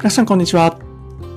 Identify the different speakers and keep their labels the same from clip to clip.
Speaker 1: 皆さんこんにちは。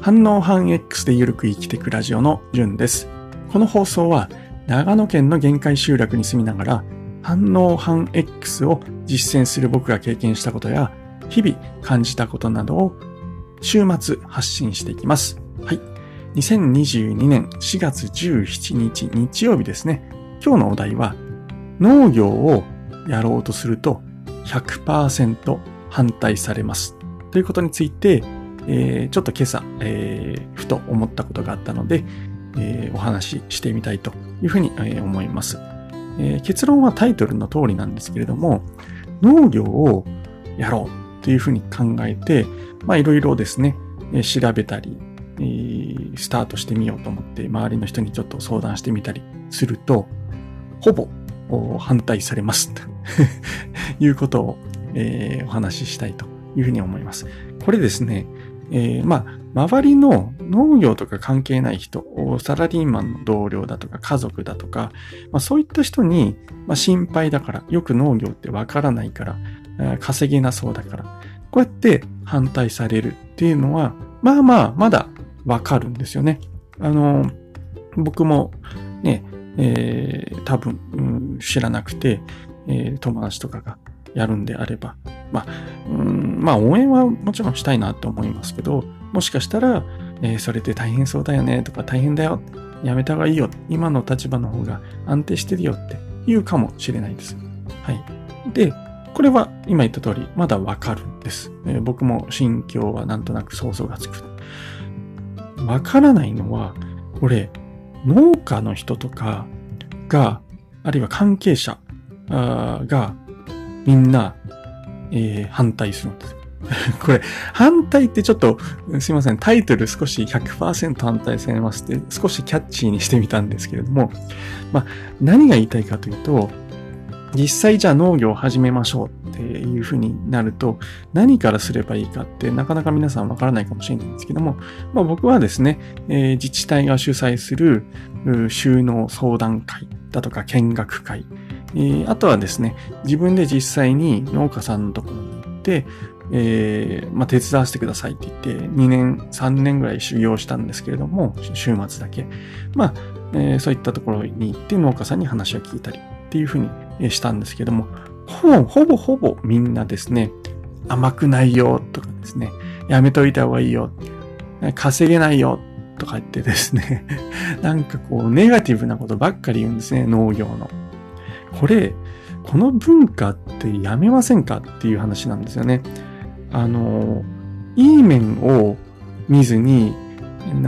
Speaker 1: 反応反 X でゆるく生きていくラジオのじゅんです。この放送は長野県の限界集落に住みながら反応反 X を実践する僕が経験したことや日々感じたことなどを週末発信していきます。はい。2022年4月17日日曜日ですね。今日のお題は農業をやろうとすると100%反対されます。ということについてえー、ちょっと今朝、えー、ふと思ったことがあったので、えー、お話ししてみたいというふうに、え思います、え結論はタイトルの通りなんですけれども、農業をやろうというふうに考えて、まあいろいろですね、え調べたり、えスタートしてみようと思って周りの人にちょっと相談してみたりすると、ほぼ反対されますと いうことを、えお話ししたいというふうに思います。これですね、えー、まあ、周りの農業とか関係ない人、サラリーマンの同僚だとか家族だとか、まあ、そういった人に、まあ、心配だから、よく農業ってわからないから、稼げなそうだから、こうやって反対されるっていうのは、まあまあ、まだわかるんですよね。あの、僕もね、えー、多分、うん、知らなくて、えー、友達とかがやるんであれば、まあ、うん、まあ応援はもちろんしたいなと思いますけど、もしかしたら、えー、それって大変そうだよねとか大変だよ、やめた方がいいよ、今の立場の方が安定してるよって言うかもしれないです。はい。で、これは今言った通り、まだわかるんです、えー、僕も心境はなんとなく想像がつく。わからないのは、これ、農家の人とかが、あるいは関係者がみんな、えー、反対するんです。これ、反対ってちょっと、すいません、タイトル少し100%反対されますって少しキャッチーにしてみたんですけれども、まあ、何が言いたいかというと、実際じゃあ農業を始めましょうっていうふうになると、何からすればいいかってなかなか皆さんわからないかもしれないんですけども、まあ僕はですね、えー、自治体が主催する収納相談会だとか見学会、えー、あとはですね、自分で実際に農家さんのところに行って、えー、まあ、手伝わせてくださいって言って、2年、3年ぐらい修行したんですけれども、週末だけ。まあ、えー、そういったところに行って農家さんに話を聞いたりっていうふうにしたんですけども、ほぼ、ほぼほぼみんなですね、甘くないよとかですね、やめといた方がいいよ、稼げないよとか言ってですね、なんかこう、ネガティブなことばっかり言うんですね、農業の。これ、この文化ってやめませんかっていう話なんですよね。あの、いい面を見ずに、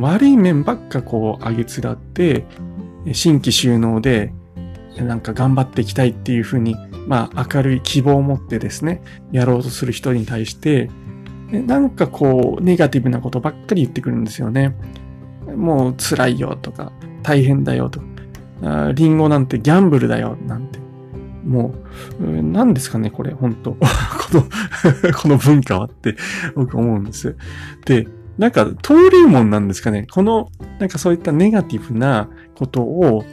Speaker 1: 悪い面ばっかこう上げつらって、新規収納でなんか頑張っていきたいっていうふうに、まあ明るい希望を持ってですね、やろうとする人に対して、なんかこうネガティブなことばっかり言ってくるんですよね。もう辛いよとか、大変だよとか、リンゴなんてギャンブルだよ、なんて。もう、何ですかね、これ、本当 この この文化はって僕思うんです。で、なんか、登竜門なんですかね。この、なんかそういったネガティブなことを、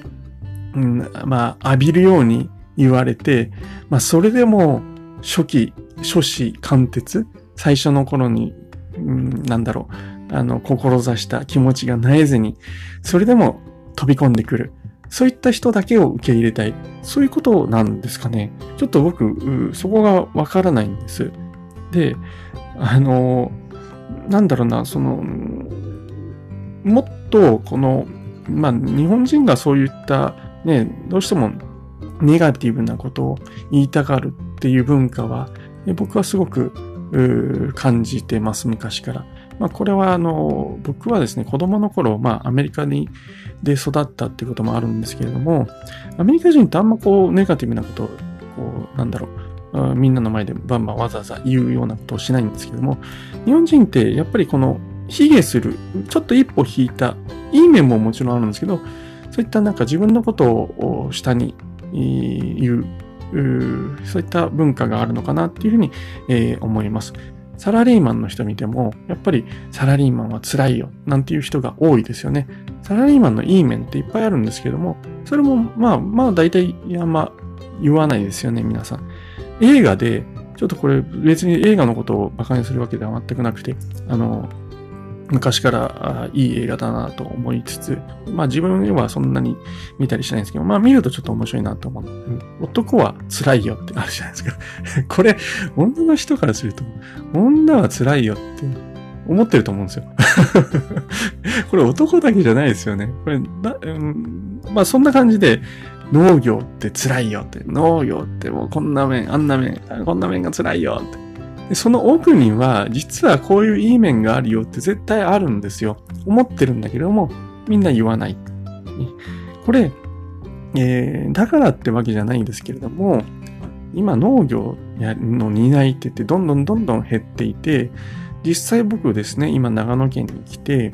Speaker 1: うん、まあ、浴びるように言われて、まあ、それでも、初期、初子貫徹、最初の頃に、うん、なんだろう、あの、志した気持ちがなえずに、それでも飛び込んでくる。そういった人だけを受け入れたい。そういうことなんですかね。ちょっと僕、そこがわからないんです。で、あの、なんだろうな、その、もっと、この、まあ、日本人がそういった、ね、どうしてもネガティブなことを言いたがるっていう文化は、僕はすごく感じてます、昔から。まあ、これはあの、僕はですね、子供の頃、まあ、アメリカに、で育ったっていうこともあるんですけれども、アメリカ人ってあんまこう、ネガティブなことを、こう、なんだろう、みんなの前でバンバンわざわざ言うようなことをしないんですけども、日本人ってやっぱりこの、卑下する、ちょっと一歩引いた、いい面ももちろんあるんですけど、そういったなんか自分のことを下に言う、そういった文化があるのかなっていうふうに、思います。サラリーマンの人見ても、やっぱりサラリーマンは辛いよ、なんていう人が多いですよね。サラリーマンのいい面っていっぱいあるんですけども、それもまあまあ大体あんま言わないですよね、皆さん。映画でちょっとこれ別に映画のことを馬鹿にするわけでは全くなくて、あの、昔からいい映画だなと思いつつ、まあ自分はそんなに見たりしないんですけど、まあ見るとちょっと面白いなと思う。うん、男は辛いよってあるじゃないですか。これ、女の人からすると、女は辛いよって思ってると思うんですよ。これ男だけじゃないですよね。これ、なうん、まあそんな感じで、農業って辛いよって、農業ってもうこんな面、あんな面、こんな面が辛いよって。でその奥には、実はこういういい面があるよって絶対あるんですよ。思ってるんだけども、みんな言わない。これ、えー、だからってわけじゃないんですけれども、今農業の担い手ってどんどんどんどん減っていて、実際僕ですね、今長野県に来て、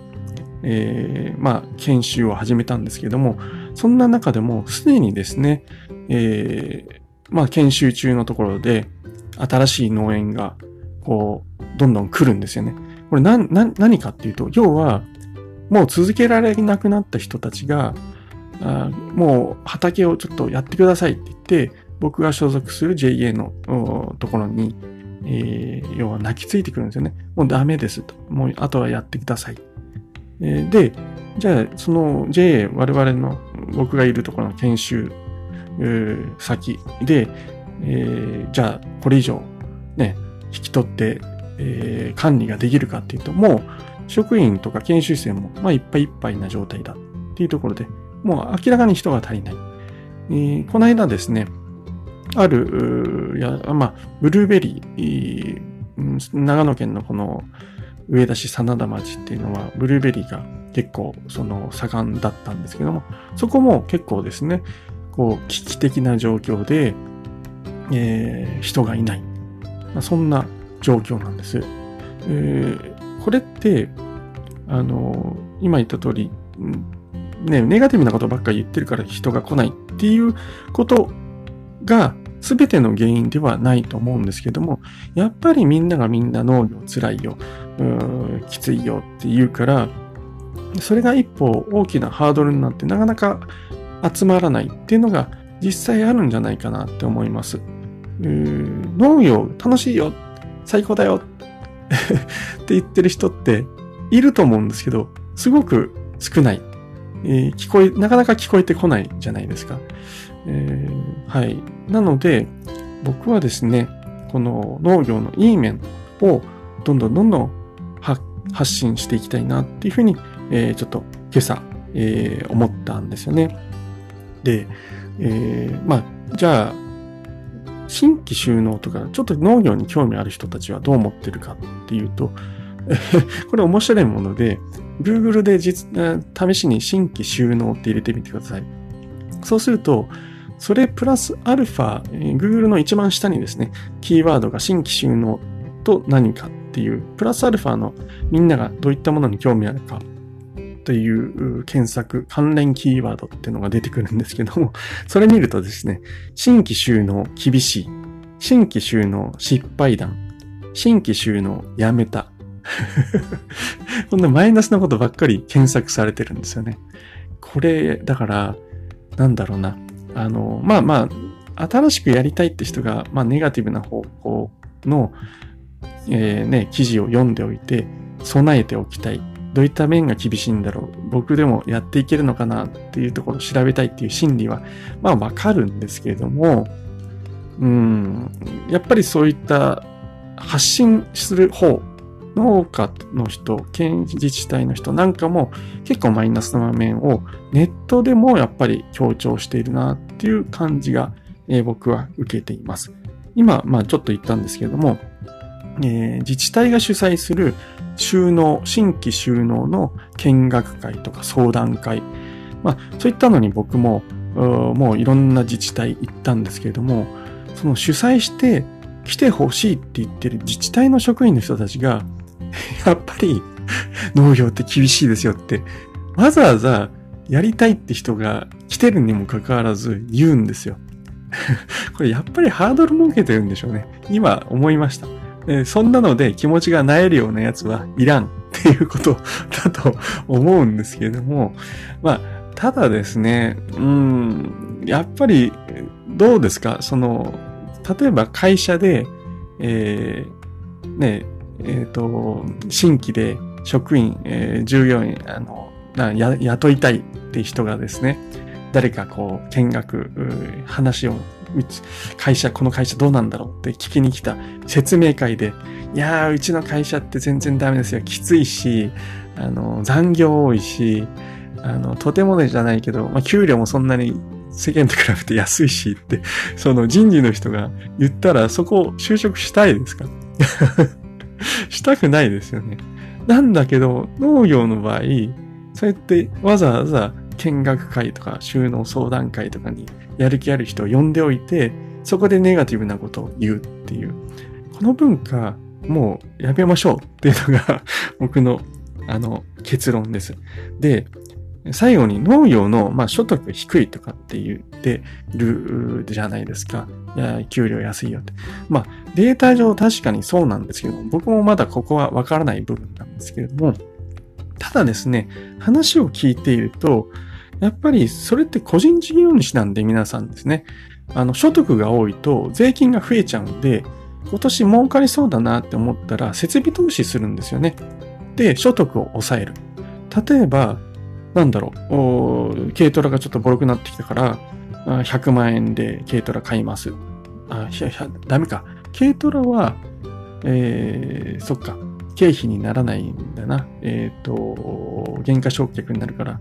Speaker 1: えー、まあ、研修を始めたんですけども、そんな中でもすでにですね、えー、まあ、研修中のところで、新しい農園が、こう、どんどん来るんですよね。これな、な、何かっていうと、要は、もう続けられなくなった人たちが、あもう畑をちょっとやってくださいって言って、僕が所属する JA のところに、えー、要は泣きついてくるんですよね。もうダメですと。もうあとはやってください。えー、で、じゃあ、その JA、我々の僕がいるところの研修先で、えー、じゃあ、これ以上、ね、引き取って、えー、管理ができるかっていうと、もう、職員とか研修生も、まあ、いっぱいいっぱいな状態だっていうところで、もう明らかに人が足りない。えー、この間ですね、ある、いやまあ、ブルーベリー、長野県のこの上田市真田町っていうのは、ブルーベリーが結構その盛んだったんですけども、そこも結構ですね、こう危機的な状況で、えー、人がいない。まあ、そんな状況なんです。えー、これって、あの、今言った通り、ね、ネガティブなことばっかり言ってるから人が来ないっていうことが全ての原因ではないと思うんですけども、やっぱりみんながみんな農業辛いよ、きついよって言うから、それが一歩大きなハードルになってなかなか集まらないっていうのが実際あるんじゃないかなって思います。うん農業楽しいよ最高だよ って言ってる人っていると思うんですけど、すごく少ない。えー、聞こえ、なかなか聞こえてこないじゃないですか。えー、はい。なので、僕はですね、この農業のいい面をどんどんどんどん発信していきたいなっていうふうに、えー、ちょっと今朝、えー、思ったんですよね。で、えー、まあ、じゃあ、新規収納とか、ちょっと農業に興味ある人たちはどう思ってるかっていうと、これ面白いもので、Google で実、試しに新規収納って入れてみてください。そうすると、それプラスアルファ、Google の一番下にですね、キーワードが新規収納と何かっていう、プラスアルファのみんながどういったものに興味あるかという検索、関連キーワードっていうのが出てくるんですけども、それ見るとですね、新規収納厳しい、新規収納失敗談、新規収納やめた。こんなマイナスなことばっかり検索されてるんですよね。これ、だから、なんだろうな。あの、まあまあ、新しくやりたいって人が、まあネガティブな方向の、えー、ね、記事を読んでおいて、備えておきたい。どういった面が厳しいんだろう僕でもやっていけるのかなっていうところを調べたいっていう心理は、まあわかるんですけれども、うん、やっぱりそういった発信する方、農家の人、県自治体の人なんかも結構マイナスな面をネットでもやっぱり強調しているなっていう感じが、え、僕は受けています。今、まあちょっと言ったんですけれども、えー、自治体が主催する収納、新規収納の見学会とか相談会、まあ、そういったのに僕も、もういろんな自治体行ったんですけれども、その主催して来てほしいって言ってる自治体の職員の人たちが、やっぱり農業って厳しいですよって、わざわざやりたいって人が来てるにもかかわらず言うんですよ。これやっぱりハードル設けてるんでしょうね。今思いました。そんなので気持ちが萎えるようなやつはいらんっていうことだと思うんですけれども、まあ、ただですね、うん、やっぱりどうですか？その、例えば会社で、えー、ね、えっ、ー、と、新規で職員、えー、従業員、あの、や雇いたいって人がですね、誰かこう、見学、話を、うち会社、この会社どうなんだろうって聞きに来た説明会で、いやー、うちの会社って全然ダメですよ。きついし、あの、残業多いし、あの、とてもねじゃないけど、まあ、給料もそんなに世間と比べて安いしって、その人事の人が言ったら、そこ就職したいですか？したくないですよね。なんだけど、農業の場合、そうやってわざわざ見学会とか収納相談会とかにやる気ある人を呼んでおいて、そこでネガティブなことを言うっていう。この文化、もうやめましょうっていうのが 僕のあの結論です。で、最後に農業の、まあ、所得低いとかって言ってるじゃないですか。いや、給料安いよって。まあ、データ上確かにそうなんですけど僕もまだここはわからない部分なんですけれども、ただですね、話を聞いていると、やっぱりそれって個人事業主なんで皆さんですね、あの、所得が多いと税金が増えちゃうんで、今年儲かりそうだなって思ったら設備投資するんですよね。で、所得を抑える。例えば、なんだろう、軽トラがちょっとボロくなってきたから、100万円で軽トラ買います。あ、いやいや、ダメか。軽トラは、えー、そっか。経費にならないんだな。えっ、ー、と、原価償却になるから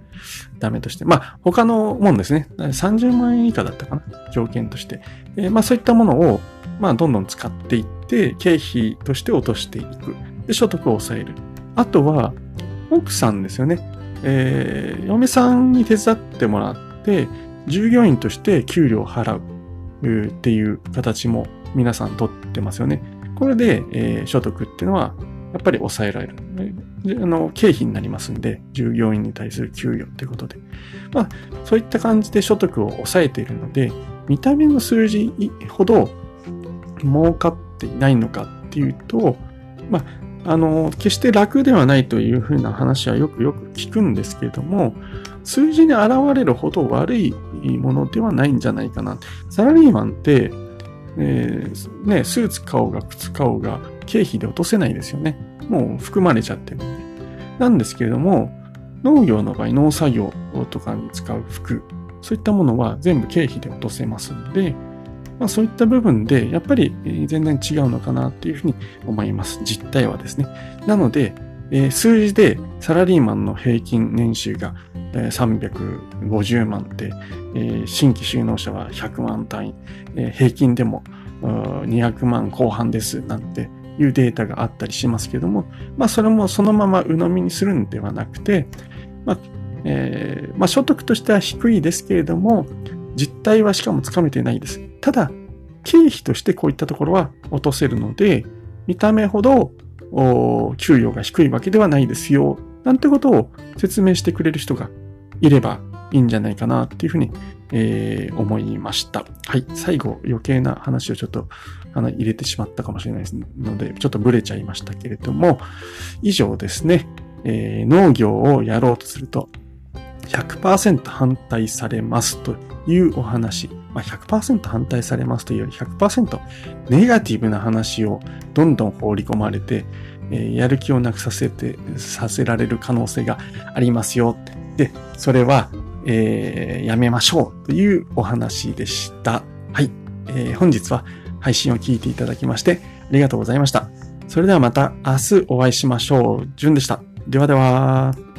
Speaker 1: ダメとして。まあ、他のもんですね。30万円以下だったかな。条件として。えー、まあ、そういったものを、まあ、どんどん使っていって、経費として落としていく。で、所得を抑える。あとは、奥さんですよね。えー、嫁さんに手伝ってもらって、従業員として給料を払うっていう形も皆さん取ってますよね。これで、えー、所得っていうのはやっぱり抑えられる。であの経費になりますんで、従業員に対する給与ということで。まあ、そういった感じで所得を抑えているので、見た目の数字ほど儲かっていないのかっていうと、まあ、あの、決して楽ではないというふうな話はよくよく聞くんですけれども、数字に現れるほど悪いものではないんじゃないかな。サラリーマンって、えー、ね、スーツ買おうが靴買おうが経費で落とせないですよね。もう含まれちゃってるんで。なんですけれども、農業の場合、農作業とかに使う服、そういったものは全部経費で落とせますので、まあ、そういった部分で、やっぱり全然違うのかなっていうふうに思います。実態はですね。なので、えー、数字でサラリーマンの平均年収が350万って、えー、新規就農者は100万単位、えー、平均でも200万後半ですなんていうデータがあったりしますけども、まあそれもそのまま鵜呑みにするんではなくて、まあ、えー、まあ所得としては低いですけれども、実態はしかもつかめてないです。ただ、経費としてこういったところは落とせるので、見た目ほど給与が低いわけではないですよ、なんてことを説明してくれる人がいればいいんじゃないかなっていうふうに、えー、思いました。はい。最後余計な話をちょっとあの入れてしまったかもしれないですので、ちょっとブレちゃいましたけれども、以上ですね、えー、農業をやろうとすると100%反対されますというお話。まあ、100%反対されますというより100%ネガティブな話をどんどん放り込まれて、えー、やる気をなくさせて、させられる可能性がありますよ。で、それは、えー、やめましょうというお話でした。はい。えー、本日は配信を聞いていただきましてありがとうございました。それではまた明日お会いしましょう。じゅんでした。ではでは。